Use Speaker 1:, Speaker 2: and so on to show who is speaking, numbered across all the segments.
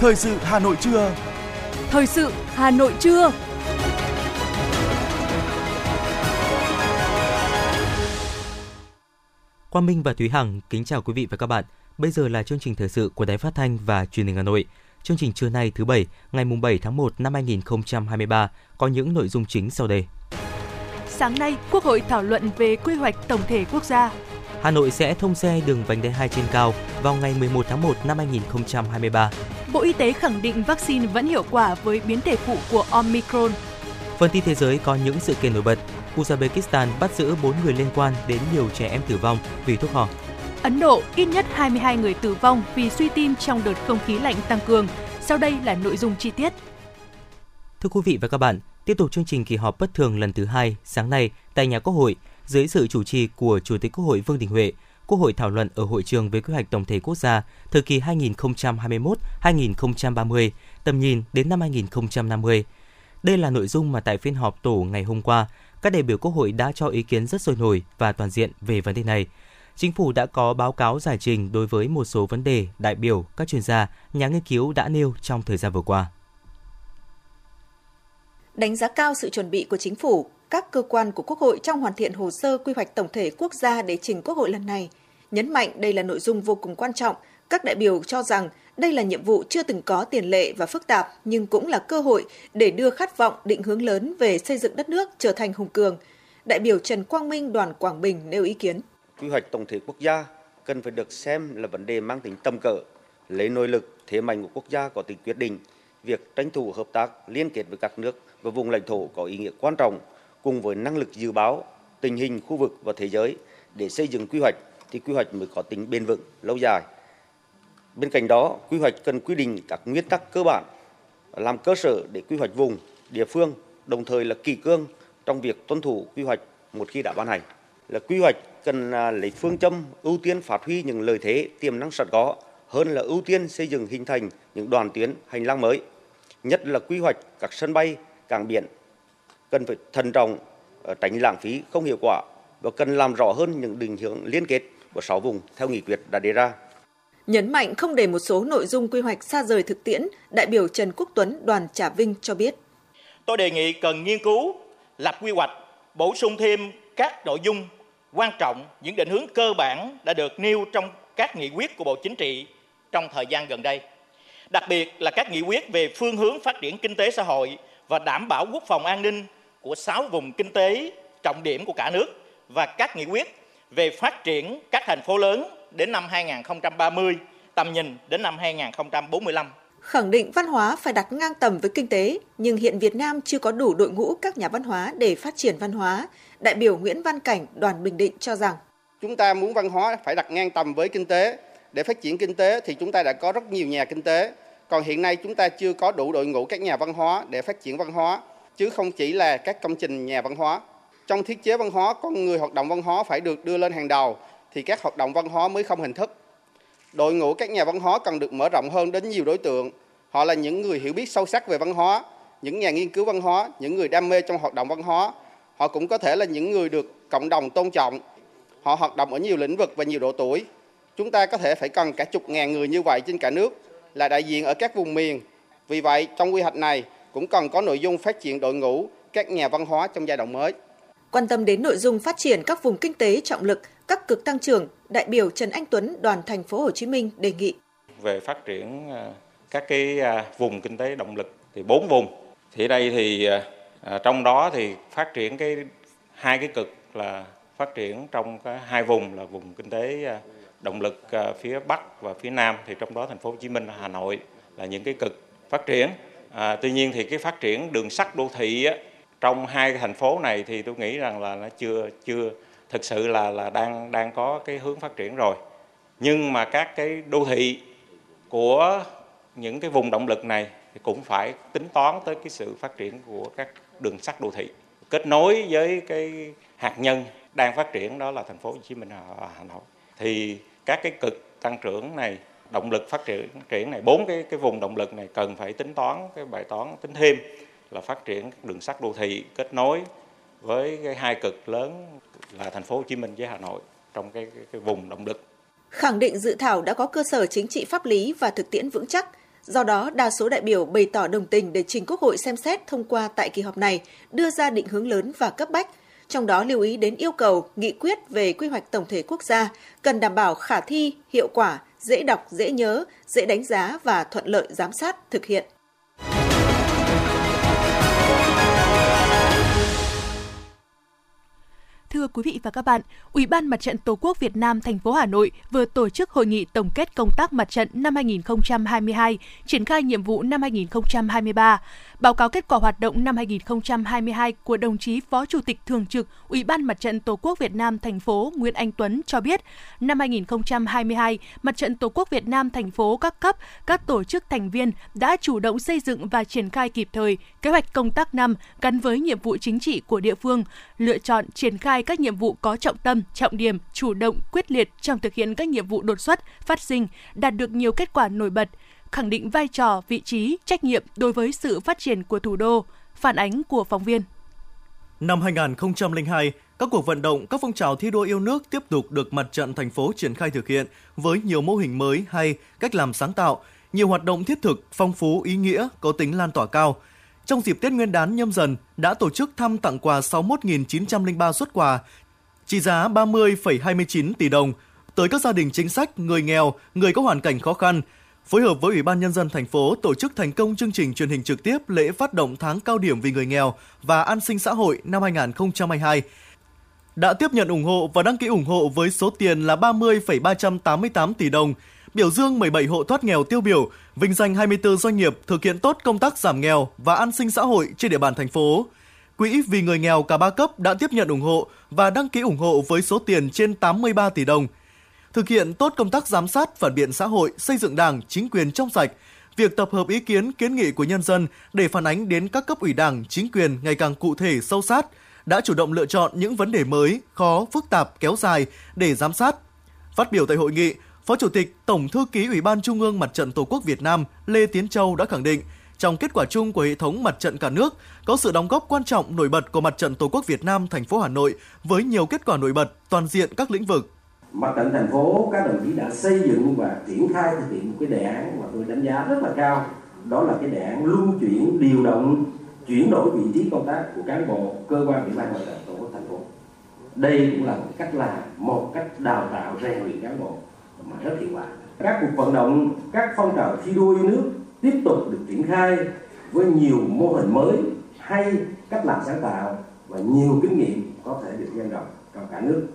Speaker 1: Thời sự Hà Nội trưa.
Speaker 2: Thời sự Hà Nội trưa.
Speaker 3: Quang Minh và Thúy Hằng kính chào quý vị và các bạn. Bây giờ là chương trình thời sự của Đài Phát thanh và Truyền hình Hà Nội. Chương trình trưa nay thứ bảy, ngày mùng 7 tháng 1 năm 2023 có những nội dung chính sau đây.
Speaker 2: Sáng nay, Quốc hội thảo luận về quy hoạch tổng thể quốc gia.
Speaker 3: Hà Nội sẽ thông xe đường vành đai 2 trên cao vào ngày 11 tháng 1 năm 2023.
Speaker 2: Bộ Y tế khẳng định vaccine vẫn hiệu quả với biến thể phụ của Omicron.
Speaker 3: Phần tin thế giới có những sự kiện nổi bật. Uzbekistan bắt giữ 4 người liên quan đến nhiều trẻ em tử vong vì thuốc ho.
Speaker 2: Ấn Độ ít nhất 22 người tử vong vì suy tim trong đợt không khí lạnh tăng cường. Sau đây là nội dung chi tiết.
Speaker 3: Thưa quý vị và các bạn, tiếp tục chương trình kỳ họp bất thường lần thứ hai sáng nay tại nhà Quốc hội dưới sự chủ trì của Chủ tịch Quốc hội Vương Đình Huệ. Quốc hội thảo luận ở hội trường về quy hoạch tổng thể quốc gia thời kỳ 2021-2030, tầm nhìn đến năm 2050. Đây là nội dung mà tại phiên họp tổ ngày hôm qua, các đại biểu Quốc hội đã cho ý kiến rất sôi nổi và toàn diện về vấn đề này. Chính phủ đã có báo cáo giải trình đối với một số vấn đề đại biểu, các chuyên gia, nhà nghiên cứu đã nêu trong thời gian vừa qua.
Speaker 4: Đánh giá cao sự chuẩn bị của chính phủ, các cơ quan của Quốc hội trong hoàn thiện hồ sơ quy hoạch tổng thể quốc gia để trình Quốc hội lần này. Nhấn mạnh đây là nội dung vô cùng quan trọng, các đại biểu cho rằng đây là nhiệm vụ chưa từng có tiền lệ và phức tạp nhưng cũng là cơ hội để đưa khát vọng định hướng lớn về xây dựng đất nước trở thành hùng cường. Đại biểu Trần Quang Minh đoàn Quảng Bình nêu ý kiến.
Speaker 5: Quy hoạch tổng thể quốc gia cần phải được xem là vấn đề mang tính tầm cỡ, lấy nội lực, thế mạnh của quốc gia có tính quyết định, việc tranh thủ hợp tác liên kết với các nước và vùng lãnh thổ có ý nghĩa quan trọng cùng với năng lực dự báo tình hình khu vực và thế giới để xây dựng quy hoạch thì quy hoạch mới có tính bền vững lâu dài. Bên cạnh đó, quy hoạch cần quy định các nguyên tắc cơ bản làm cơ sở để quy hoạch vùng, địa phương, đồng thời là kỳ cương trong việc tuân thủ quy hoạch một khi đã ban hành. Là quy hoạch cần à, lấy phương châm ưu tiên phát huy những lợi thế tiềm năng sẵn có hơn là ưu tiên xây dựng hình thành những đoàn tuyến hành lang mới. Nhất là quy hoạch các sân bay, cảng biển cần phải thận trọng, ờ, tránh lãng phí không hiệu quả và cần làm rõ hơn những định hướng liên kết của sáu vùng theo nghị quyết đã đề ra.
Speaker 4: Nhấn mạnh không để một số nội dung quy hoạch xa rời thực tiễn, đại biểu Trần Quốc Tuấn đoàn Trà Vinh cho biết.
Speaker 6: Tôi đề nghị cần nghiên cứu, lập quy hoạch, bổ sung thêm các nội dung quan trọng, những định hướng cơ bản đã được nêu trong các nghị quyết của Bộ Chính trị trong thời gian gần đây. Đặc biệt là các nghị quyết về phương hướng phát triển kinh tế xã hội và đảm bảo quốc phòng an ninh của 6 vùng kinh tế trọng điểm của cả nước và các nghị quyết về phát triển các thành phố lớn đến năm 2030, tầm nhìn đến năm 2045.
Speaker 4: Khẳng định văn hóa phải đặt ngang tầm với kinh tế, nhưng hiện Việt Nam chưa có đủ đội ngũ các nhà văn hóa để phát triển văn hóa. Đại biểu Nguyễn Văn Cảnh, đoàn Bình Định cho rằng
Speaker 7: Chúng ta muốn văn hóa phải đặt ngang tầm với kinh tế. Để phát triển kinh tế thì chúng ta đã có rất nhiều nhà kinh tế. Còn hiện nay chúng ta chưa có đủ đội ngũ các nhà văn hóa để phát triển văn hóa, chứ không chỉ là các công trình nhà văn hóa. Trong thiết chế văn hóa, con người hoạt động văn hóa phải được đưa lên hàng đầu, thì các hoạt động văn hóa mới không hình thức. Đội ngũ các nhà văn hóa cần được mở rộng hơn đến nhiều đối tượng. Họ là những người hiểu biết sâu sắc về văn hóa, những nhà nghiên cứu văn hóa, những người đam mê trong hoạt động văn hóa. Họ cũng có thể là những người được cộng đồng tôn trọng. Họ hoạt động ở nhiều lĩnh vực và nhiều độ tuổi. Chúng ta có thể phải cần cả chục ngàn người như vậy trên cả nước là đại diện ở các vùng miền. Vì vậy, trong quy hoạch này cũng cần có nội dung phát triển đội ngũ các nhà văn hóa trong giai đoạn mới.
Speaker 4: Quan tâm đến nội dung phát triển các vùng kinh tế trọng lực, các cực tăng trưởng, đại biểu Trần Anh Tuấn, đoàn thành phố Hồ Chí Minh đề nghị
Speaker 8: về phát triển à, các cái à, vùng kinh tế động lực thì bốn vùng. Thì đây thì à, trong đó thì phát triển cái hai cái cực là phát triển trong cái hai vùng là vùng kinh tế động lực à, phía Bắc và phía Nam thì trong đó thành phố Hồ Chí Minh Hà Nội là những cái cực phát triển. À, tuy nhiên thì cái phát triển đường sắt đô thị á, trong hai thành phố này thì tôi nghĩ rằng là nó chưa chưa thực sự là là đang đang có cái hướng phát triển rồi. Nhưng mà các cái đô thị của những cái vùng động lực này thì cũng phải tính toán tới cái sự phát triển của các đường sắt đô thị. Kết nối với cái hạt nhân đang phát triển đó là thành phố Hồ Chí Minh và Hà Nội thì các cái cực tăng trưởng này động lực phát triển triển này bốn cái cái vùng động lực này cần phải tính toán cái bài toán tính thêm là phát triển đường sắt đô thị kết nối với cái hai cực lớn là thành phố Hồ Chí Minh với Hà Nội trong cái, cái, cái vùng động lực.
Speaker 4: Khẳng định dự thảo đã có cơ sở chính trị pháp lý và thực tiễn vững chắc, Do đó, đa số đại biểu bày tỏ đồng tình để trình Quốc hội xem xét thông qua tại kỳ họp này, đưa ra định hướng lớn và cấp bách, trong đó lưu ý đến yêu cầu nghị quyết về quy hoạch tổng thể quốc gia cần đảm bảo khả thi, hiệu quả, dễ đọc, dễ nhớ, dễ đánh giá và thuận lợi giám sát thực hiện.
Speaker 2: Thưa quý vị và các bạn, Ủy ban Mặt trận Tổ quốc Việt Nam thành phố Hà Nội vừa tổ chức hội nghị tổng kết công tác mặt trận năm 2022, triển khai nhiệm vụ năm 2023. Báo cáo kết quả hoạt động năm 2022 của đồng chí Phó Chủ tịch Thường trực Ủy ban Mặt trận Tổ quốc Việt Nam thành phố Nguyễn Anh Tuấn cho biết, năm 2022, Mặt trận Tổ quốc Việt Nam thành phố các cấp, các tổ chức thành viên đã chủ động xây dựng và triển khai kịp thời kế hoạch công tác năm gắn với nhiệm vụ chính trị của địa phương, lựa chọn triển khai các nhiệm vụ có trọng tâm, trọng điểm, chủ động, quyết liệt trong thực hiện các nhiệm vụ đột xuất, phát sinh, đạt được nhiều kết quả nổi bật, khẳng định vai trò, vị trí, trách nhiệm đối với sự phát triển của thủ đô. Phản ánh của phóng viên.
Speaker 1: Năm 2002, các cuộc vận động, các phong trào thi đua yêu nước tiếp tục được mặt trận thành phố triển khai thực hiện với nhiều mô hình mới hay cách làm sáng tạo, nhiều hoạt động thiết thực, phong phú, ý nghĩa, có tính lan tỏa cao. Trong dịp Tết Nguyên đán nhâm dần, đã tổ chức thăm tặng quà 61.903 xuất quà, trị giá 30,29 tỷ đồng tới các gia đình chính sách, người nghèo, người có hoàn cảnh khó khăn, phối hợp với Ủy ban Nhân dân thành phố tổ chức thành công chương trình truyền hình trực tiếp lễ phát động tháng cao điểm vì người nghèo và an sinh xã hội năm 2022 đã tiếp nhận ủng hộ và đăng ký ủng hộ với số tiền là 30,388 tỷ đồng, biểu dương 17 hộ thoát nghèo tiêu biểu, vinh danh 24 doanh nghiệp thực hiện tốt công tác giảm nghèo và an sinh xã hội trên địa bàn thành phố. Quỹ vì người nghèo cả ba cấp đã tiếp nhận ủng hộ và đăng ký ủng hộ với số tiền trên 83 tỷ đồng – thực hiện tốt công tác giám sát, phản biện xã hội, xây dựng đảng, chính quyền trong sạch, việc tập hợp ý kiến, kiến nghị của nhân dân để phản ánh đến các cấp ủy đảng, chính quyền ngày càng cụ thể, sâu sát, đã chủ động lựa chọn những vấn đề mới, khó, phức tạp, kéo dài để giám sát. Phát biểu tại hội nghị, Phó Chủ tịch Tổng Thư ký Ủy ban Trung ương Mặt trận Tổ quốc Việt Nam Lê Tiến Châu đã khẳng định, trong kết quả chung của hệ thống mặt trận cả nước có sự đóng góp quan trọng nổi bật của Mặt trận Tổ quốc Việt Nam thành phố Hà Nội với nhiều kết quả nổi bật toàn diện các lĩnh vực.
Speaker 9: Mặt trận thành phố các đồng chí đã xây dựng và triển khai thực hiện một cái đề án mà tôi đánh giá rất là cao. Đó là cái đề án luân chuyển điều động chuyển đổi vị trí công tác của cán bộ cơ quan ủy ban mặt trận tổ quốc thành phố. Đây cũng là một cách làm một cách đào tạo rèn luyện cán bộ mà rất hiệu quả các cuộc vận động các phong trào thi đua yêu nước tiếp tục được triển khai với nhiều mô hình mới hay cách làm sáng tạo và nhiều kinh nghiệm có thể được nhân rộng trong cả nước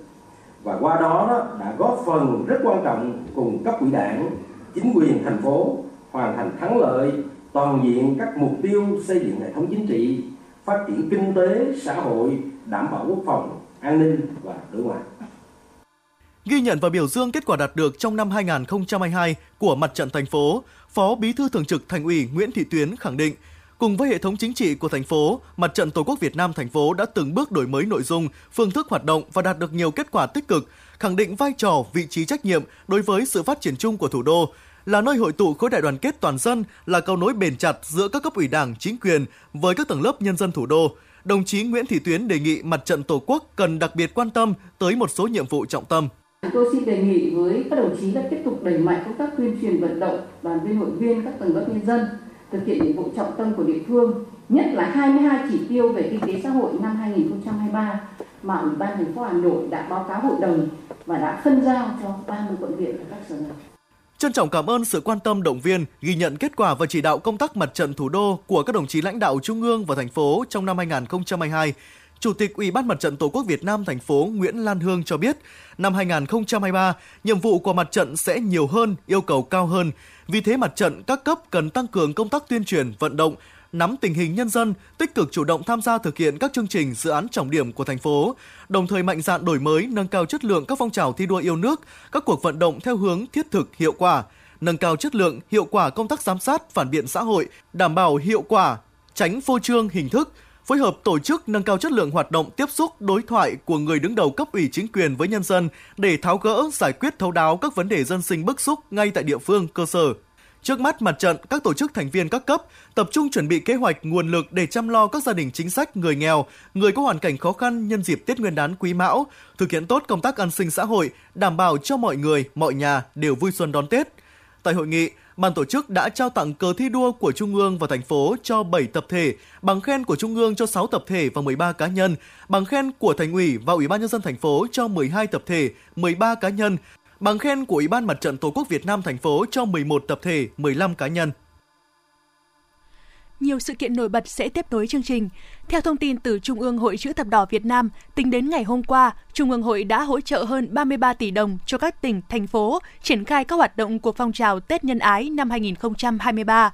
Speaker 9: và qua đó, đó đã góp phần rất quan trọng cùng cấp ủy đảng, chính quyền thành phố hoàn thành thắng lợi toàn diện các mục tiêu xây dựng hệ thống chính trị, phát triển kinh tế, xã hội, đảm bảo quốc phòng, an ninh và đối ngoại.
Speaker 1: Ghi nhận và biểu dương kết quả đạt được trong năm 2022 của Mặt trận thành phố, Phó Bí thư Thường trực Thành ủy Nguyễn Thị Tuyến khẳng định Cùng với hệ thống chính trị của thành phố, Mặt trận Tổ quốc Việt Nam thành phố đã từng bước đổi mới nội dung, phương thức hoạt động và đạt được nhiều kết quả tích cực, khẳng định vai trò, vị trí trách nhiệm đối với sự phát triển chung của thủ đô, là nơi hội tụ khối đại đoàn kết toàn dân, là cầu nối bền chặt giữa các cấp ủy Đảng, chính quyền với các tầng lớp nhân dân thủ đô. Đồng chí Nguyễn Thị Tuyến đề nghị Mặt trận Tổ quốc cần đặc biệt quan tâm tới một số nhiệm vụ trọng tâm.
Speaker 10: Tôi xin đề nghị với các đồng chí là tiếp tục đẩy mạnh công tác tuyên truyền vận động đoàn viên hội viên các tầng lớp nhân dân thực hiện nhiệm vụ trọng tâm của địa phương, nhất là 22 chỉ tiêu về kinh tế xã hội năm 2023 mà Ủy ban thành phố Hà Nội đã báo cáo hội đồng và đã phân giao cho 30 quận huyện và các sở ngành.
Speaker 1: Trân trọng cảm ơn sự quan tâm động viên, ghi nhận kết quả và chỉ đạo công tác mặt trận thủ đô của các đồng chí lãnh đạo trung ương và thành phố trong năm 2022. Chủ tịch Ủy ban Mặt trận Tổ quốc Việt Nam thành phố Nguyễn Lan Hương cho biết, năm 2023, nhiệm vụ của mặt trận sẽ nhiều hơn, yêu cầu cao hơn. Vì thế mặt trận các cấp cần tăng cường công tác tuyên truyền, vận động, nắm tình hình nhân dân, tích cực chủ động tham gia thực hiện các chương trình dự án trọng điểm của thành phố, đồng thời mạnh dạn đổi mới, nâng cao chất lượng các phong trào thi đua yêu nước, các cuộc vận động theo hướng thiết thực, hiệu quả, nâng cao chất lượng, hiệu quả công tác giám sát, phản biện xã hội, đảm bảo hiệu quả, tránh phô trương hình thức, phối hợp tổ chức nâng cao chất lượng hoạt động tiếp xúc đối thoại của người đứng đầu cấp ủy chính quyền với nhân dân để tháo gỡ, giải quyết thấu đáo các vấn đề dân sinh bức xúc ngay tại địa phương, cơ sở. Trước mắt mặt trận, các tổ chức thành viên các cấp tập trung chuẩn bị kế hoạch nguồn lực để chăm lo các gia đình chính sách, người nghèo, người có hoàn cảnh khó khăn nhân dịp Tết Nguyên đán Quý Mão, thực hiện tốt công tác an sinh xã hội, đảm bảo cho mọi người, mọi nhà đều vui xuân đón Tết. Tại hội nghị, ban tổ chức đã trao tặng cờ thi đua của Trung ương và thành phố cho 7 tập thể, bằng khen của Trung ương cho 6 tập thể và 13 cá nhân, bằng khen của Thành ủy và Ủy ban nhân dân thành phố cho 12 tập thể, 13 cá nhân, bằng khen của Ủy ban Mặt trận Tổ quốc Việt Nam thành phố cho 11 tập thể, 15 cá nhân
Speaker 2: nhiều sự kiện nổi bật sẽ tiếp nối chương trình. Theo thông tin từ Trung ương Hội Chữ Thập Đỏ Việt Nam, tính đến ngày hôm qua, Trung ương hội đã hỗ trợ hơn 33 tỷ đồng cho các tỉnh, thành phố triển khai các hoạt động của phong trào Tết Nhân Ái năm 2023.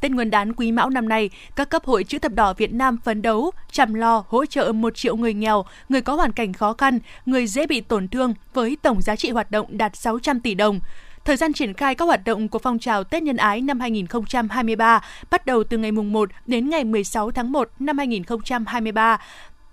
Speaker 2: Tết Nguyên đán Quý Mão năm nay, các cấp hội chữ thập đỏ Việt Nam phấn đấu chăm lo hỗ trợ 1 triệu người nghèo, người có hoàn cảnh khó khăn, người dễ bị tổn thương với tổng giá trị hoạt động đạt 600 tỷ đồng. Thời gian triển khai các hoạt động của phong trào Tết Nhân Ái năm 2023 bắt đầu từ ngày 1 đến ngày 16 tháng 1 năm 2023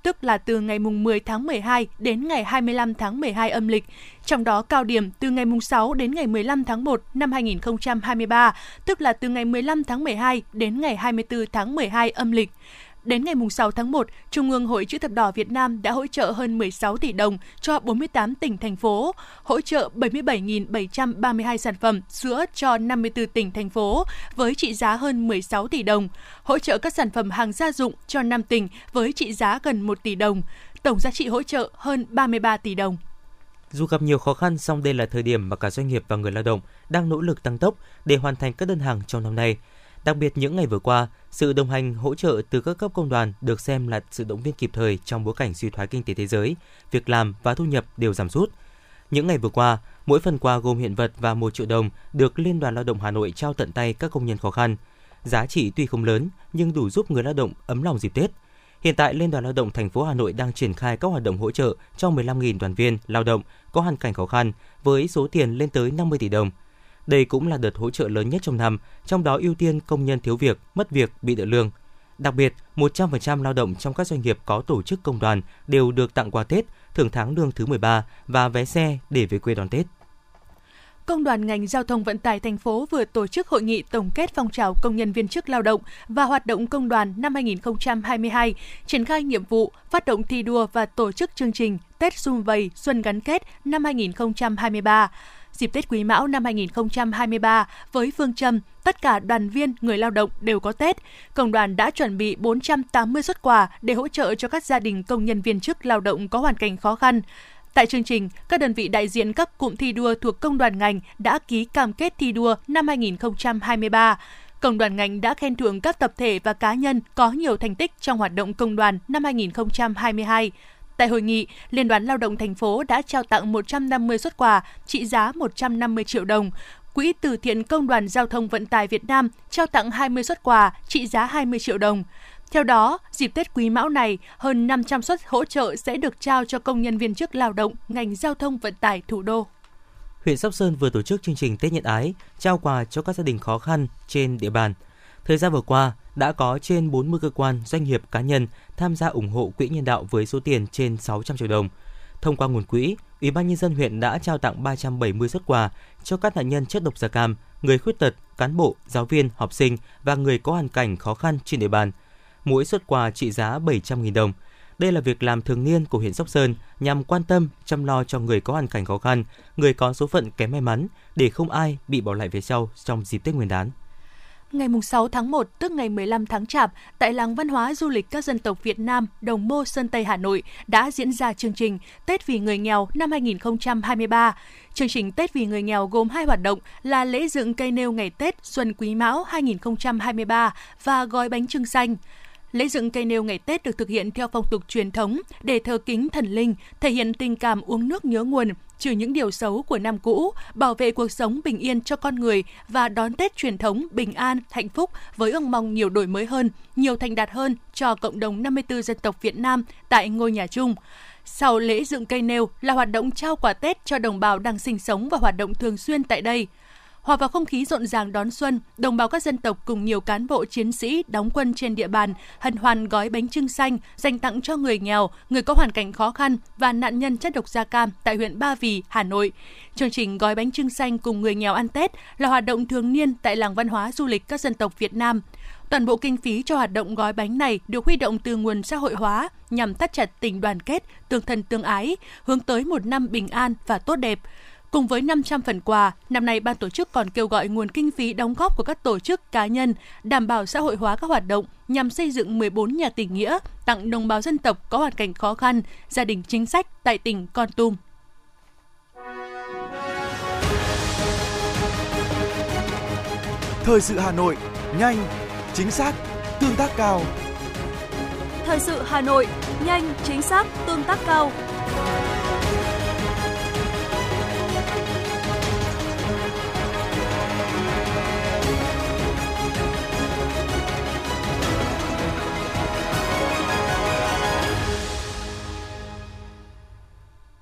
Speaker 2: tức là từ ngày mùng 10 tháng 12 đến ngày 25 tháng 12 âm lịch. Trong đó cao điểm từ ngày mùng 6 đến ngày 15 tháng 1 năm 2023, tức là từ ngày 15 tháng 12 đến ngày 24 tháng 12 âm lịch. Đến ngày 6 tháng 1, Trung ương Hội Chữ Thập Đỏ Việt Nam đã hỗ trợ hơn 16 tỷ đồng cho 48 tỉnh, thành phố, hỗ trợ 77.732 sản phẩm sữa cho 54 tỉnh, thành phố với trị giá hơn 16 tỷ đồng, hỗ trợ các sản phẩm hàng gia dụng cho 5 tỉnh với trị giá gần 1 tỷ đồng, tổng giá trị hỗ trợ hơn 33 tỷ đồng.
Speaker 3: Dù gặp nhiều khó khăn, song đây là thời điểm mà cả doanh nghiệp và người lao động đang nỗ lực tăng tốc để hoàn thành các đơn hàng trong năm nay. Đặc biệt những ngày vừa qua, sự đồng hành hỗ trợ từ các cấp công đoàn được xem là sự động viên kịp thời trong bối cảnh suy thoái kinh tế thế giới, việc làm và thu nhập đều giảm sút. Những ngày vừa qua, mỗi phần quà gồm hiện vật và 1 triệu đồng được Liên đoàn Lao động Hà Nội trao tận tay các công nhân khó khăn. Giá trị tuy không lớn nhưng đủ giúp người lao động ấm lòng dịp Tết. Hiện tại, Liên đoàn Lao động thành phố Hà Nội đang triển khai các hoạt động hỗ trợ cho 15.000 đoàn viên lao động có hoàn cảnh khó khăn với số tiền lên tới 50 tỷ đồng – đây cũng là đợt hỗ trợ lớn nhất trong năm, trong đó ưu tiên công nhân thiếu việc, mất việc, bị nợ lương. Đặc biệt, 100% lao động trong các doanh nghiệp có tổ chức công đoàn đều được tặng quà Tết, thưởng tháng lương thứ 13 và vé xe để về quê đón Tết.
Speaker 2: Công đoàn ngành giao thông vận tải thành phố vừa tổ chức hội nghị tổng kết phong trào công nhân viên chức lao động và hoạt động công đoàn năm 2022, triển khai nhiệm vụ, phát động thi đua và tổ chức chương trình Tết Xung Vầy Xuân Gắn Kết năm 2023 dịp Tết Quý Mão năm 2023 với phương châm tất cả đoàn viên, người lao động đều có Tết. Công đoàn đã chuẩn bị 480 xuất quà để hỗ trợ cho các gia đình công nhân viên chức lao động có hoàn cảnh khó khăn. Tại chương trình, các đơn vị đại diện các cụm thi đua thuộc công đoàn ngành đã ký cam kết thi đua năm 2023. Công đoàn ngành đã khen thưởng các tập thể và cá nhân có nhiều thành tích trong hoạt động công đoàn năm 2022. Tại hội nghị, Liên đoàn Lao động thành phố đã trao tặng 150 xuất quà trị giá 150 triệu đồng. Quỹ từ thiện Công đoàn Giao thông Vận tải Việt Nam trao tặng 20 xuất quà trị giá 20 triệu đồng. Theo đó, dịp Tết Quý Mão này, hơn 500 suất hỗ trợ sẽ được trao cho công nhân viên chức lao động ngành giao thông vận tải thủ đô.
Speaker 3: Huyện Sóc Sơn vừa tổ chức chương trình Tết Nhân Ái, trao quà cho các gia đình khó khăn trên địa bàn. Thời gian vừa qua, đã có trên 40 cơ quan, doanh nghiệp, cá nhân tham gia ủng hộ quỹ nhân đạo với số tiền trên 600 triệu đồng. Thông qua nguồn quỹ, Ủy ban nhân dân huyện đã trao tặng 370 xuất quà cho các nạn nhân chất độc da cam, người khuyết tật, cán bộ, giáo viên, học sinh và người có hoàn cảnh khó khăn trên địa bàn. Mỗi xuất quà trị giá 700.000 đồng. Đây là việc làm thường niên của huyện Sóc Sơn nhằm quan tâm, chăm lo cho người có hoàn cảnh khó khăn, người có số phận kém may mắn để không ai bị bỏ lại phía sau trong dịp Tết Nguyên đán
Speaker 2: ngày 6 tháng 1 tức ngày 15 tháng Chạp, tại làng văn hóa du lịch các dân tộc Việt Nam, Đồng Mô, Sơn Tây, Hà Nội đã diễn ra chương trình Tết vì người nghèo năm 2023. Chương trình Tết vì người nghèo gồm hai hoạt động là lễ dựng cây nêu ngày Tết Xuân Quý Mão 2023 và gói bánh trưng xanh. Lễ dựng cây nêu ngày Tết được thực hiện theo phong tục truyền thống để thờ kính thần linh, thể hiện tình cảm uống nước nhớ nguồn, trừ những điều xấu của năm cũ, bảo vệ cuộc sống bình yên cho con người và đón Tết truyền thống bình an, hạnh phúc với ước mong nhiều đổi mới hơn, nhiều thành đạt hơn cho cộng đồng 54 dân tộc Việt Nam tại ngôi nhà chung. Sau lễ dựng cây nêu là hoạt động trao quà Tết cho đồng bào đang sinh sống và hoạt động thường xuyên tại đây. Hòa vào không khí rộn ràng đón xuân, đồng bào các dân tộc cùng nhiều cán bộ chiến sĩ đóng quân trên địa bàn hân hoan gói bánh trưng xanh dành tặng cho người nghèo, người có hoàn cảnh khó khăn và nạn nhân chất độc da cam tại huyện Ba Vì, Hà Nội. Chương trình gói bánh trưng xanh cùng người nghèo ăn Tết là hoạt động thường niên tại làng văn hóa du lịch các dân tộc Việt Nam. Toàn bộ kinh phí cho hoạt động gói bánh này được huy động từ nguồn xã hội hóa nhằm thắt chặt tình đoàn kết, tương thân tương ái, hướng tới một năm bình an và tốt đẹp. Cùng với 500 phần quà, năm nay ban tổ chức còn kêu gọi nguồn kinh phí đóng góp của các tổ chức cá nhân đảm bảo xã hội hóa các hoạt động nhằm xây dựng 14 nhà tình nghĩa tặng đồng bào dân tộc có hoàn cảnh khó khăn, gia đình chính sách tại tỉnh Con Tum.
Speaker 11: Thời sự Hà Nội, nhanh, chính xác, tương tác cao.
Speaker 12: Thời sự Hà Nội, nhanh, chính xác, tương tác cao.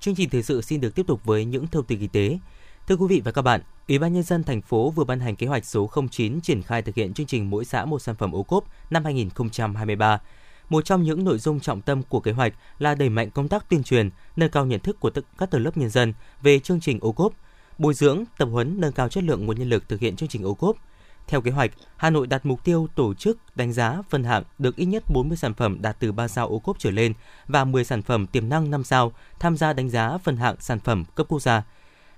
Speaker 3: Chương trình thời sự xin được tiếp tục với những thông tin y tế. Thưa quý vị và các bạn, Ủy ban nhân dân thành phố vừa ban hành kế hoạch số 09 triển khai thực hiện chương trình mỗi xã một sản phẩm ô cốp năm 2023. Một trong những nội dung trọng tâm của kế hoạch là đẩy mạnh công tác tuyên truyền, nâng cao nhận thức của các tầng lớp nhân dân về chương trình ô cốp, bồi dưỡng, tập huấn nâng cao chất lượng nguồn nhân lực thực hiện chương trình ô cốp. Theo kế hoạch, Hà Nội đặt mục tiêu tổ chức đánh giá phân hạng được ít nhất 40 sản phẩm đạt từ 3 sao ô cốp trở lên và 10 sản phẩm tiềm năng 5 sao tham gia đánh giá phân hạng sản phẩm cấp quốc gia.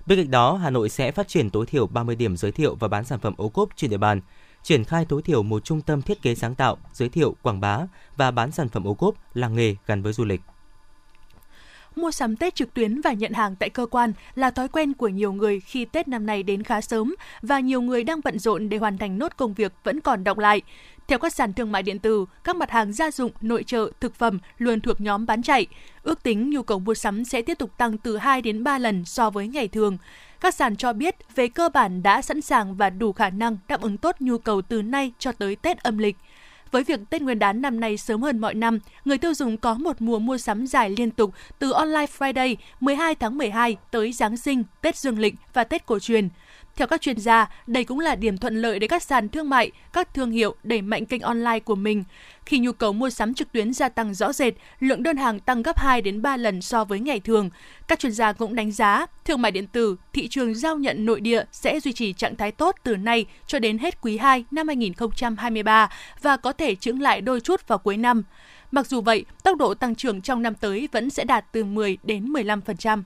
Speaker 3: Bên cạnh đó, Hà Nội sẽ phát triển tối thiểu 30 điểm giới thiệu và bán sản phẩm ô cốp trên địa bàn, triển khai tối thiểu một trung tâm thiết kế sáng tạo, giới thiệu, quảng bá và bán sản phẩm ô cốp làng nghề gắn với du lịch
Speaker 2: mua sắm Tết trực tuyến và nhận hàng tại cơ quan là thói quen của nhiều người khi Tết năm nay đến khá sớm và nhiều người đang bận rộn để hoàn thành nốt công việc vẫn còn động lại. Theo các sàn thương mại điện tử, các mặt hàng gia dụng, nội trợ, thực phẩm luôn thuộc nhóm bán chạy. Ước tính nhu cầu mua sắm sẽ tiếp tục tăng từ 2 đến 3 lần so với ngày thường. Các sàn cho biết về cơ bản đã sẵn sàng và đủ khả năng đáp ứng tốt nhu cầu từ nay cho tới Tết âm lịch. Với việc Tết Nguyên đán năm nay sớm hơn mọi năm, người tiêu dùng có một mùa mua sắm dài liên tục từ Online Friday 12 tháng 12 tới Giáng sinh, Tết Dương lịch và Tết cổ truyền. Theo các chuyên gia, đây cũng là điểm thuận lợi để các sàn thương mại, các thương hiệu đẩy mạnh kênh online của mình. Khi nhu cầu mua sắm trực tuyến gia tăng rõ rệt, lượng đơn hàng tăng gấp 2 đến 3 lần so với ngày thường. Các chuyên gia cũng đánh giá, thương mại điện tử, thị trường giao nhận nội địa sẽ duy trì trạng thái tốt từ nay cho đến hết quý 2 năm 2023 và có thể chững lại đôi chút vào cuối năm. Mặc dù vậy, tốc độ tăng trưởng trong năm tới vẫn sẽ đạt từ 10 đến 15%.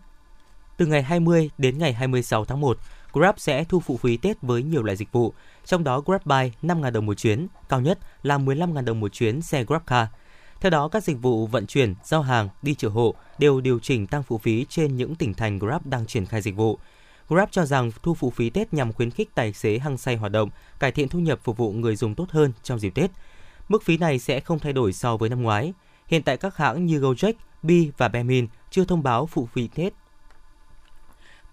Speaker 3: Từ ngày 20 đến ngày 26 tháng 1, Grab sẽ thu phụ phí Tết với nhiều loại dịch vụ, trong đó GrabBuy 5.000 đồng một chuyến, cao nhất là 15.000 đồng một chuyến xe GrabCar. Theo đó, các dịch vụ vận chuyển, giao hàng, đi chở hộ đều điều chỉnh tăng phụ phí trên những tỉnh thành Grab đang triển khai dịch vụ. Grab cho rằng thu phụ phí Tết nhằm khuyến khích tài xế hăng say hoạt động, cải thiện thu nhập phục vụ người dùng tốt hơn trong dịp Tết. Mức phí này sẽ không thay đổi so với năm ngoái. Hiện tại các hãng như Gojek, Bi và Bemin chưa thông báo phụ phí Tết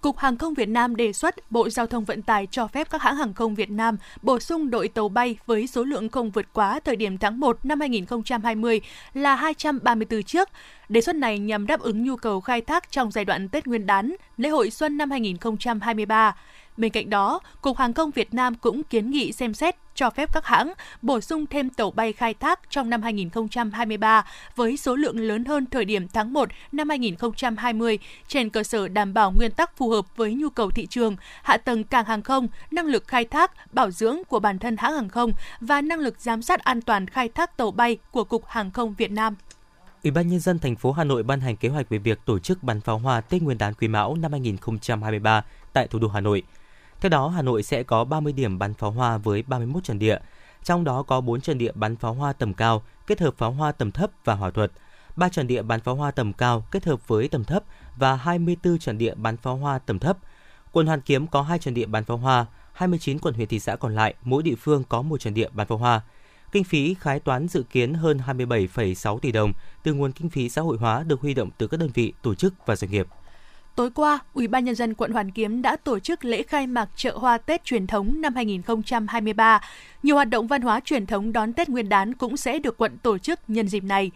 Speaker 2: Cục Hàng không Việt Nam đề xuất Bộ Giao thông Vận tải cho phép các hãng hàng không Việt Nam bổ sung đội tàu bay với số lượng không vượt quá thời điểm tháng 1 năm 2020 là 234 chiếc. Đề xuất này nhằm đáp ứng nhu cầu khai thác trong giai đoạn Tết Nguyên đán, lễ hội xuân năm 2023. Bên cạnh đó, Cục Hàng không Việt Nam cũng kiến nghị xem xét cho phép các hãng bổ sung thêm tàu bay khai thác trong năm 2023 với số lượng lớn hơn thời điểm tháng 1 năm 2020 trên cơ sở đảm bảo nguyên tắc phù hợp với nhu cầu thị trường, hạ tầng cảng hàng không, năng lực khai thác, bảo dưỡng của bản thân hãng hàng không và năng lực giám sát an toàn khai thác tàu bay của Cục Hàng không Việt Nam.
Speaker 3: Ủy ban nhân dân thành phố Hà Nội ban hành kế hoạch về việc tổ chức bắn pháo hoa Tết Nguyên đán Quý Mão năm 2023 tại thủ đô Hà Nội. Theo đó, Hà Nội sẽ có 30 điểm bắn pháo hoa với 31 trận địa, trong đó có 4 trận địa bắn pháo hoa tầm cao kết hợp pháo hoa tầm thấp và hỏa thuật, 3 trận địa bắn pháo hoa tầm cao kết hợp với tầm thấp và 24 trận địa bắn pháo hoa tầm thấp. Quận Hoàn Kiếm có 2 trận địa bắn pháo hoa, 29 quận huyện thị xã còn lại mỗi địa phương có một trận địa bắn pháo hoa. Kinh phí khái toán dự kiến hơn 27,6 tỷ đồng từ nguồn kinh phí xã hội hóa được huy động từ các đơn vị, tổ chức và doanh nghiệp.
Speaker 2: Tối qua, Ủy ban nhân dân quận Hoàn Kiếm đã tổ chức lễ khai mạc chợ hoa Tết truyền thống năm 2023. Nhiều hoạt động văn hóa truyền thống đón Tết Nguyên đán cũng sẽ được quận tổ chức nhân dịp này.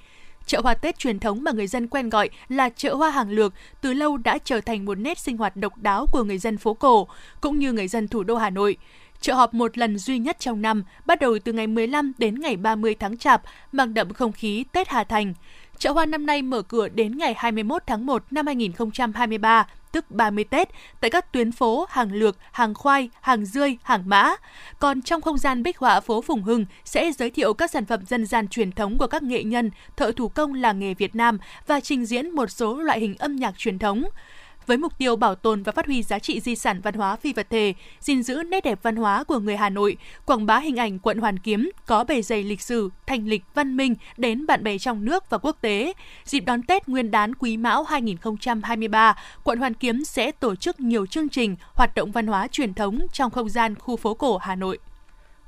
Speaker 2: Chợ hoa Tết truyền thống mà người dân quen gọi là chợ hoa hàng lược từ lâu đã trở thành một nét sinh hoạt độc đáo của người dân phố cổ, cũng như người dân thủ đô Hà Nội. Chợ họp một lần duy nhất trong năm, bắt đầu từ ngày 15 đến ngày 30 tháng Chạp, mang đậm không khí Tết Hà Thành. Chợ hoa năm nay mở cửa đến ngày 21 tháng 1 năm 2023, tức 30 Tết, tại các tuyến phố hàng lược, hàng khoai, hàng dươi, hàng mã. Còn trong không gian bích họa phố Phùng Hưng sẽ giới thiệu các sản phẩm dân gian truyền thống của các nghệ nhân, thợ thủ công làng nghề Việt Nam và trình diễn một số loại hình âm nhạc truyền thống với mục tiêu bảo tồn và phát huy giá trị di sản văn hóa phi vật thể, gìn giữ nét đẹp văn hóa của người Hà Nội, quảng bá hình ảnh quận Hoàn Kiếm có bề dày lịch sử, thành lịch, văn minh đến bạn bè trong nước và quốc tế. Dịp đón Tết Nguyên đán Quý Mão 2023, quận Hoàn Kiếm sẽ tổ chức nhiều chương trình, hoạt động văn hóa truyền thống trong không gian khu phố cổ Hà Nội.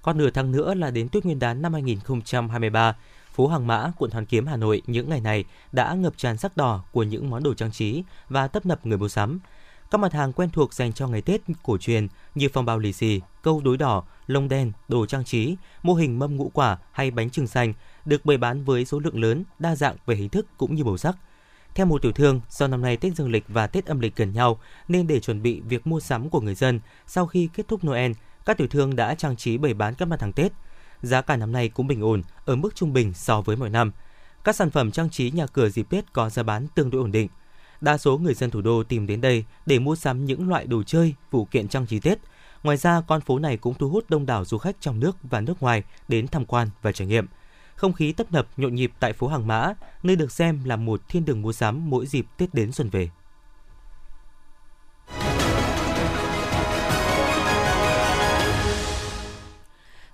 Speaker 3: Còn nửa tháng nữa là đến Tết Nguyên đán năm 2023, phố Hàng Mã, quận Hoàn Kiếm, Hà Nội những ngày này đã ngập tràn sắc đỏ của những món đồ trang trí và tấp nập người mua sắm. Các mặt hàng quen thuộc dành cho ngày Tết cổ truyền như phong bao lì xì, câu đối đỏ, lông đen, đồ trang trí, mô hình mâm ngũ quả hay bánh trưng xanh được bày bán với số lượng lớn, đa dạng về hình thức cũng như màu sắc. Theo một tiểu thương, do năm nay Tết Dương lịch và Tết âm lịch gần nhau, nên để chuẩn bị việc mua sắm của người dân sau khi kết thúc Noel, các tiểu thương đã trang trí bày bán các mặt hàng Tết. Giá cả năm nay cũng bình ổn, ở mức trung bình so với mọi năm. Các sản phẩm trang trí nhà cửa dịp Tết có giá bán tương đối ổn định. Đa số người dân thủ đô tìm đến đây để mua sắm những loại đồ chơi, phụ kiện trang trí Tết. Ngoài ra, con phố này cũng thu hút đông đảo du khách trong nước và nước ngoài đến tham quan và trải nghiệm. Không khí tấp nập nhộn nhịp tại phố Hàng Mã, nơi được xem là một thiên đường mua sắm mỗi dịp Tết đến xuân về.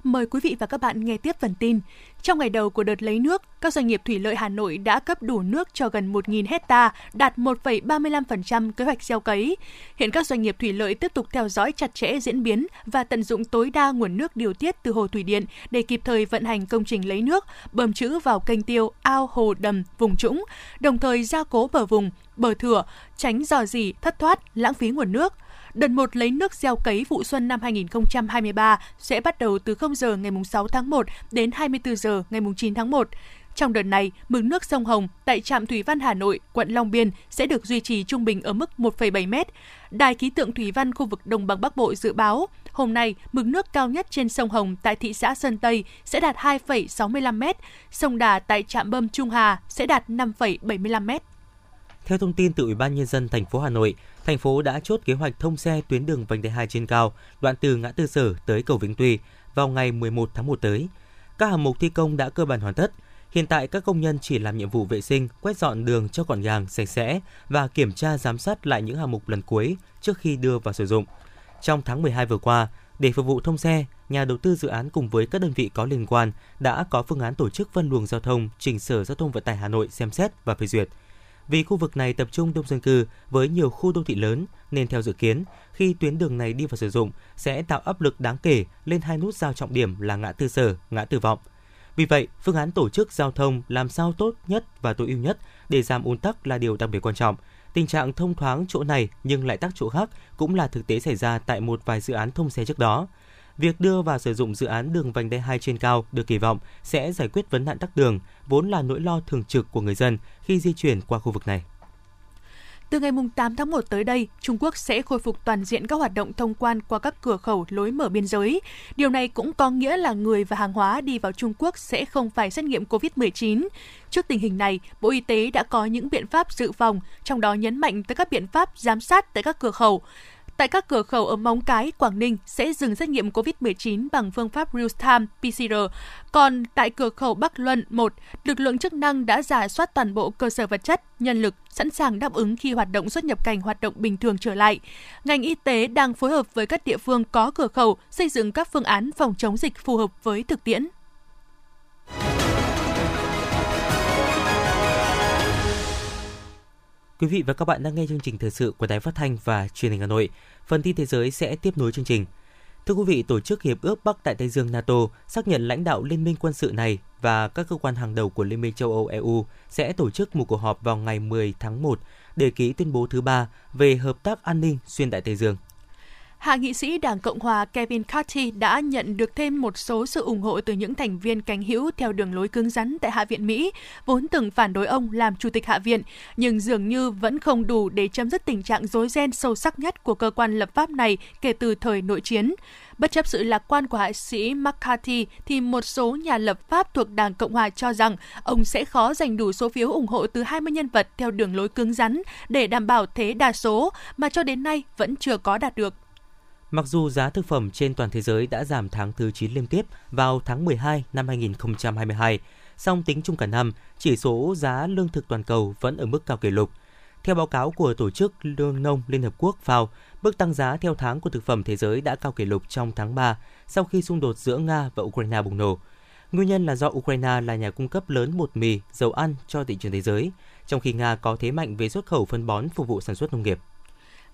Speaker 2: Mời quý vị và các bạn nghe tiếp phần tin. Trong ngày đầu của đợt lấy nước, các doanh nghiệp thủy lợi Hà Nội đã cấp đủ nước cho gần 1.000 hecta, đạt 1,35% kế hoạch gieo cấy. Hiện các doanh nghiệp thủy lợi tiếp tục theo dõi chặt chẽ diễn biến và tận dụng tối đa nguồn nước điều tiết từ hồ thủy điện để kịp thời vận hành công trình lấy nước, bơm trữ vào kênh tiêu, ao, hồ, đầm, vùng trũng, đồng thời gia cố bờ vùng, bờ thửa, tránh dò dỉ, thất thoát, lãng phí nguồn nước – Đợt 1 lấy nước gieo cấy vụ xuân năm 2023 sẽ bắt đầu từ 0 giờ ngày 6 tháng 1 đến 24 giờ ngày 9 tháng 1. Trong đợt này, mực nước sông Hồng tại trạm Thủy văn Hà Nội, quận Long Biên sẽ được duy trì trung bình ở mức 1,7 m. Đài khí tượng Thủy văn khu vực Đồng bằng Bắc Bộ dự báo, hôm nay mực nước cao nhất trên sông Hồng tại thị xã Sơn Tây sẽ đạt 2,65 m, sông Đà tại trạm bơm Trung Hà sẽ đạt 5,75 m.
Speaker 3: Theo thông tin từ Ủy ban nhân dân thành phố Hà Nội, thành phố đã chốt kế hoạch thông xe tuyến đường vành đai 2 trên cao, đoạn từ ngã tư Sở tới cầu Vĩnh Tuy vào ngày 11 tháng 1 tới. Các hạng mục thi công đã cơ bản hoàn tất. Hiện tại các công nhân chỉ làm nhiệm vụ vệ sinh, quét dọn đường cho gọn gàng, sạch sẽ và kiểm tra giám sát lại những hạng mục lần cuối trước khi đưa vào sử dụng. Trong tháng 12 vừa qua, để phục vụ thông xe, nhà đầu tư dự án cùng với các đơn vị có liên quan đã có phương án tổ chức phân luồng giao thông trình Sở Giao thông Vận tải Hà Nội xem xét và phê duyệt. Vì khu vực này tập trung đông dân cư với nhiều khu đô thị lớn nên theo dự kiến, khi tuyến đường này đi vào sử dụng sẽ tạo áp lực đáng kể lên hai nút giao trọng điểm là ngã tư sở, ngã tư vọng. Vì vậy, phương án tổ chức giao thông làm sao tốt nhất và tối ưu nhất để giảm ùn tắc là điều đặc biệt quan trọng. Tình trạng thông thoáng chỗ này nhưng lại tắc chỗ khác cũng là thực tế xảy ra tại một vài dự án thông xe trước đó. Việc đưa và sử dụng dự án đường vành đai 2 trên cao được kỳ vọng sẽ giải quyết vấn nạn tắc đường, vốn là nỗi lo thường trực của người dân khi di chuyển qua khu vực này.
Speaker 2: Từ ngày 8 tháng 1 tới đây, Trung Quốc sẽ khôi phục toàn diện các hoạt động thông quan qua các cửa khẩu lối mở biên giới. Điều này cũng có nghĩa là người và hàng hóa đi vào Trung Quốc sẽ không phải xét nghiệm COVID-19. Trước tình hình này, Bộ Y tế đã có những biện pháp dự phòng, trong đó nhấn mạnh tới các biện pháp giám sát tại các cửa khẩu. Tại các cửa khẩu ở Móng Cái, Quảng Ninh sẽ dừng xét nghiệm COVID-19 bằng phương pháp real-time PCR. Còn tại cửa khẩu Bắc Luân 1, lực lượng chức năng đã giả soát toàn bộ cơ sở vật chất, nhân lực, sẵn sàng đáp ứng khi hoạt động xuất nhập cảnh hoạt động bình thường trở lại. Ngành y tế đang phối hợp với các địa phương có cửa khẩu xây dựng các phương án phòng chống dịch phù hợp với thực tiễn.
Speaker 3: Quý vị và các bạn đang nghe chương trình thời sự của Đài Phát thanh và Truyền hình Hà Nội. Phần tin thế giới sẽ tiếp nối chương trình. Thưa quý vị, Tổ chức Hiệp ước Bắc Đại Tây Dương NATO xác nhận lãnh đạo liên minh quân sự này và các cơ quan hàng đầu của Liên minh châu Âu EU sẽ tổ chức một cuộc họp vào ngày 10 tháng 1 để ký tuyên bố thứ ba về hợp tác an ninh xuyên Đại Tây Dương.
Speaker 2: Hạ nghị sĩ Đảng Cộng hòa Kevin Carty đã nhận được thêm một số sự ủng hộ từ những thành viên cánh hữu theo đường lối cứng rắn tại Hạ viện Mỹ, vốn từng phản đối ông làm chủ tịch Hạ viện, nhưng dường như vẫn không đủ để chấm dứt tình trạng rối ren sâu sắc nhất của cơ quan lập pháp này kể từ thời nội chiến. Bất chấp sự lạc quan của hạ sĩ McCarthy, thì một số nhà lập pháp thuộc Đảng Cộng hòa cho rằng ông sẽ khó giành đủ số phiếu ủng hộ từ 20 nhân vật theo đường lối cứng rắn để đảm bảo thế đa số mà cho đến nay vẫn chưa có đạt được.
Speaker 3: Mặc dù giá thực phẩm trên toàn thế giới đã giảm tháng thứ 9 liên tiếp vào tháng 12 năm 2022, song tính chung cả năm, chỉ số giá lương thực toàn cầu vẫn ở mức cao kỷ lục. Theo báo cáo của Tổ chức Lương nông Liên Hợp Quốc FAO, mức tăng giá theo tháng của thực phẩm thế giới đã cao kỷ lục trong tháng 3 sau khi xung đột giữa Nga và Ukraine bùng nổ. Nguyên nhân là do Ukraine là nhà cung cấp lớn bột mì, dầu ăn cho thị trường thế giới, trong khi Nga có thế mạnh về xuất khẩu phân bón phục vụ sản xuất nông nghiệp.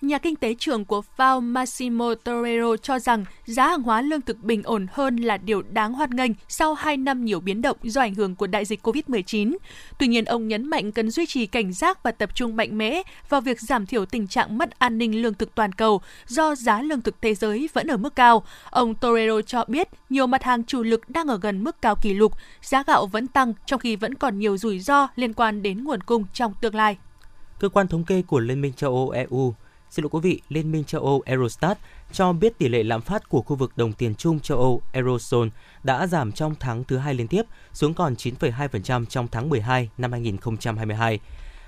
Speaker 2: Nhà kinh tế trưởng của FAO Massimo Torero cho rằng giá hàng hóa lương thực bình ổn hơn là điều đáng hoan nghênh sau 2 năm nhiều biến động do ảnh hưởng của đại dịch COVID-19. Tuy nhiên, ông nhấn mạnh cần duy trì cảnh giác và tập trung mạnh mẽ vào việc giảm thiểu tình trạng mất an ninh lương thực toàn cầu do giá lương thực thế giới vẫn ở mức cao. Ông Torero cho biết nhiều mặt hàng chủ lực đang ở gần mức cao kỷ lục, giá gạo vẫn tăng trong khi vẫn còn nhiều rủi ro liên quan đến nguồn cung trong tương lai.
Speaker 3: Cơ quan thống kê của Liên minh châu Âu EU Xin lỗi quý vị, Liên minh châu Âu Eurostat cho biết tỷ lệ lạm phát của khu vực đồng tiền chung châu Âu Eurozone đã giảm trong tháng thứ hai liên tiếp xuống còn 9,2% trong tháng 12 năm 2022.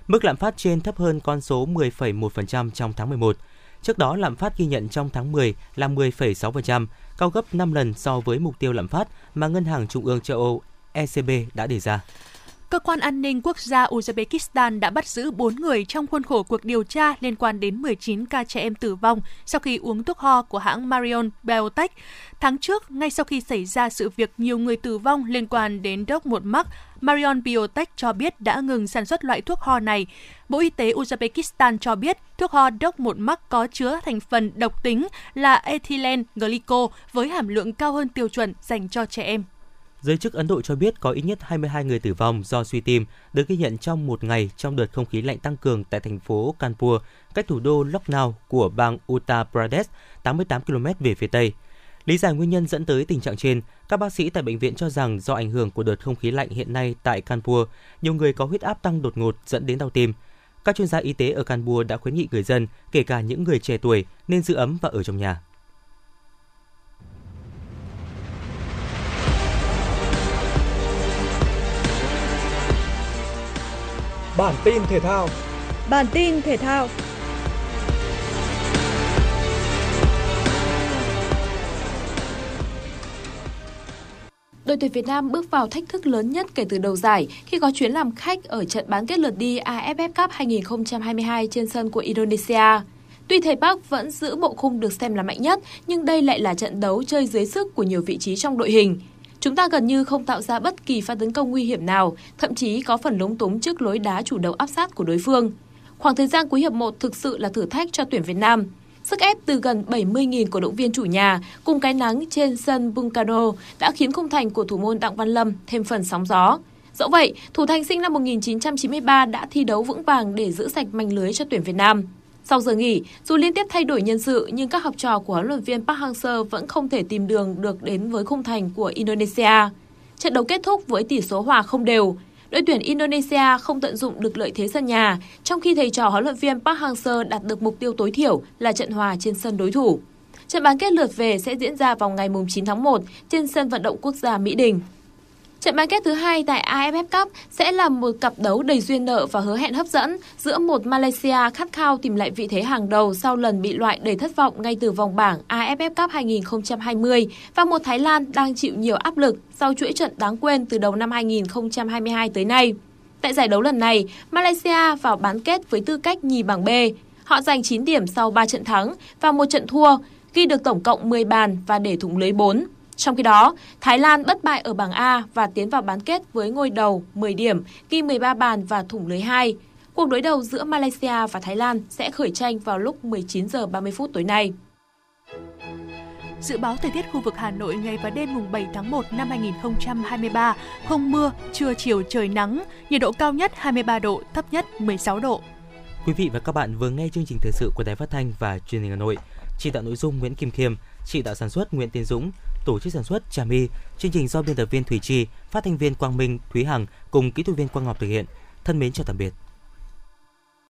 Speaker 3: Mức lạm phát trên thấp hơn con số 10,1% trong tháng 11. Trước đó, lạm phát ghi nhận trong tháng 10 là 10,6%, cao gấp 5 lần so với mục tiêu lạm phát mà Ngân hàng Trung ương châu Âu ECB đã đề ra.
Speaker 2: Cơ quan an ninh quốc gia Uzbekistan đã bắt giữ 4 người trong khuôn khổ cuộc điều tra liên quan đến 19 ca trẻ em tử vong sau khi uống thuốc ho của hãng Marion Biotech. Tháng trước, ngay sau khi xảy ra sự việc nhiều người tử vong liên quan đến đốc một mắc, Marion Biotech cho biết đã ngừng sản xuất loại thuốc ho này. Bộ Y tế Uzbekistan cho biết thuốc ho đốc một mắc có chứa thành phần độc tính là ethylene glycol với hàm lượng cao hơn tiêu chuẩn dành cho trẻ em.
Speaker 3: Giới chức Ấn Độ cho biết có ít nhất 22 người tử vong do suy tim được ghi nhận trong một ngày trong đợt không khí lạnh tăng cường tại thành phố Kanpur, cách thủ đô Lucknow của bang Uttar Pradesh, 88 km về phía tây. Lý giải nguyên nhân dẫn tới tình trạng trên, các bác sĩ tại bệnh viện cho rằng do ảnh hưởng của đợt không khí lạnh hiện nay tại Kanpur, nhiều người có huyết áp tăng đột ngột dẫn đến đau tim. Các chuyên gia y tế ở Kanpur đã khuyến nghị người dân, kể cả những người trẻ tuổi, nên giữ ấm và ở trong nhà.
Speaker 11: Bản tin thể thao.
Speaker 12: Bản tin thể thao.
Speaker 13: Đội tuyển Việt Nam bước vào thách thức lớn nhất kể từ đầu giải khi có chuyến làm khách ở trận bán kết lượt đi AFF Cup 2022 trên sân của Indonesia. Tuy thầy Park vẫn giữ bộ khung được xem là mạnh nhất, nhưng đây lại là trận đấu chơi dưới sức của nhiều vị trí trong đội hình. Chúng ta gần như không tạo ra bất kỳ pha tấn công nguy hiểm nào, thậm chí có phần lúng túng trước lối đá chủ động áp sát của đối phương. Khoảng thời gian cuối hiệp 1 thực sự là thử thách cho tuyển Việt Nam. Sức ép từ gần 70.000 cổ động viên chủ nhà cùng cái nắng trên sân Bungkano đã khiến khung thành của thủ môn Đặng Văn Lâm thêm phần sóng gió. Dẫu vậy, thủ thành sinh năm 1993 đã thi đấu vững vàng để giữ sạch manh lưới cho tuyển Việt Nam. Sau giờ nghỉ, dù liên tiếp thay đổi nhân sự nhưng các học trò của huấn luyện viên Park Hang-seo vẫn không thể tìm đường được đến với khung thành của Indonesia. Trận đấu kết thúc với tỷ số hòa không đều. Đội tuyển Indonesia không tận dụng được lợi thế sân nhà, trong khi thầy trò huấn luyện viên Park Hang-seo đạt được mục tiêu tối thiểu là trận hòa trên sân đối thủ. Trận bán kết lượt về sẽ diễn ra vào ngày 9 tháng 1 trên sân vận động quốc gia Mỹ Đình. Trận bán kết thứ hai tại AFF Cup sẽ là một cặp đấu đầy duyên nợ và hứa hẹn hấp dẫn giữa một Malaysia khát khao tìm lại vị thế hàng đầu sau lần bị loại đầy thất vọng ngay từ vòng bảng AFF Cup 2020 và một Thái Lan đang chịu nhiều áp lực sau chuỗi trận đáng quên từ đầu năm 2022 tới nay. Tại giải đấu lần này, Malaysia vào bán kết với tư cách nhì bảng B. Họ giành 9 điểm sau 3 trận thắng và một trận thua, ghi được tổng cộng 10 bàn và để thủng lưới 4. Trong khi đó, Thái Lan bất bại ở bảng A và tiến vào bán kết với ngôi đầu 10 điểm, ghi 13 bàn và thủng lưới 2. Cuộc đối đầu giữa Malaysia và Thái Lan sẽ khởi tranh vào lúc 19 giờ 30 phút tối nay.
Speaker 2: Dự báo thời tiết khu vực Hà Nội ngày và đêm mùng 7 tháng 1 năm 2023, không mưa, trưa chiều trời nắng, nhiệt độ cao nhất 23 độ, thấp nhất 16 độ.
Speaker 3: Quý vị và các bạn vừa nghe chương trình thời sự của Đài Phát thanh và Truyền hình Hà Nội. Chỉ đạo nội dung Nguyễn Kim Khiêm, chỉ đạo sản xuất Nguyễn Tiến Dũng, tổ chức sản xuất Trà My, chương trình do biên tập viên Thủy Chi, phát thanh viên Quang Minh, Thúy Hằng cùng kỹ thuật viên Quang Ngọc thực hiện. Thân mến chào tạm biệt.